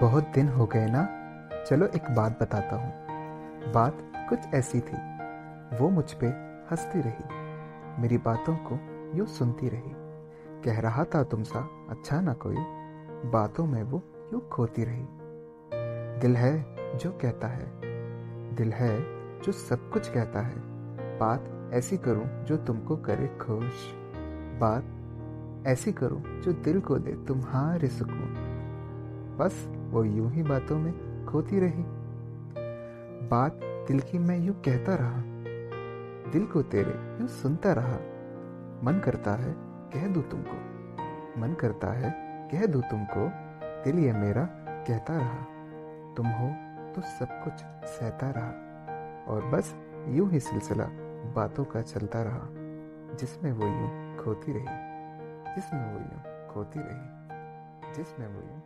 बहुत दिन हो गए ना? चलो एक बात बताता हूँ। बात कुछ ऐसी थी। वो मुझ पे हंसती रही। मेरी बातों को यूँ सुनती रही। कह रहा था तुमसा अच्छा ना कोई। बातों में वो यूँ खोती रही। दिल है जो कहता है। दिल है जो सब कुछ कहता है। बात ऐसी करूँ जो तुमको करे खुश। बात ऐसी करूँ जो दिल को दे तुम्हारे सुकून। बस वो यूँ ही बातों में खोती रही। बात दिल की मैं यूँ कहता रहा, दिल को तेरे यूँ सुनता रहा। मन करता है, कह दूँ तुमको। मन करता है, कह दूँ तुमको, दिल ये मेरा कहता रहा। तुम हो तो सब कुछ सहता रहा, और बस यूँ ही सिलसिला बातों का चलता रहा, जिसमें वो यूँ खोती रही, जिसमें वो यूँ खोती रही, जिसमें वो यूँ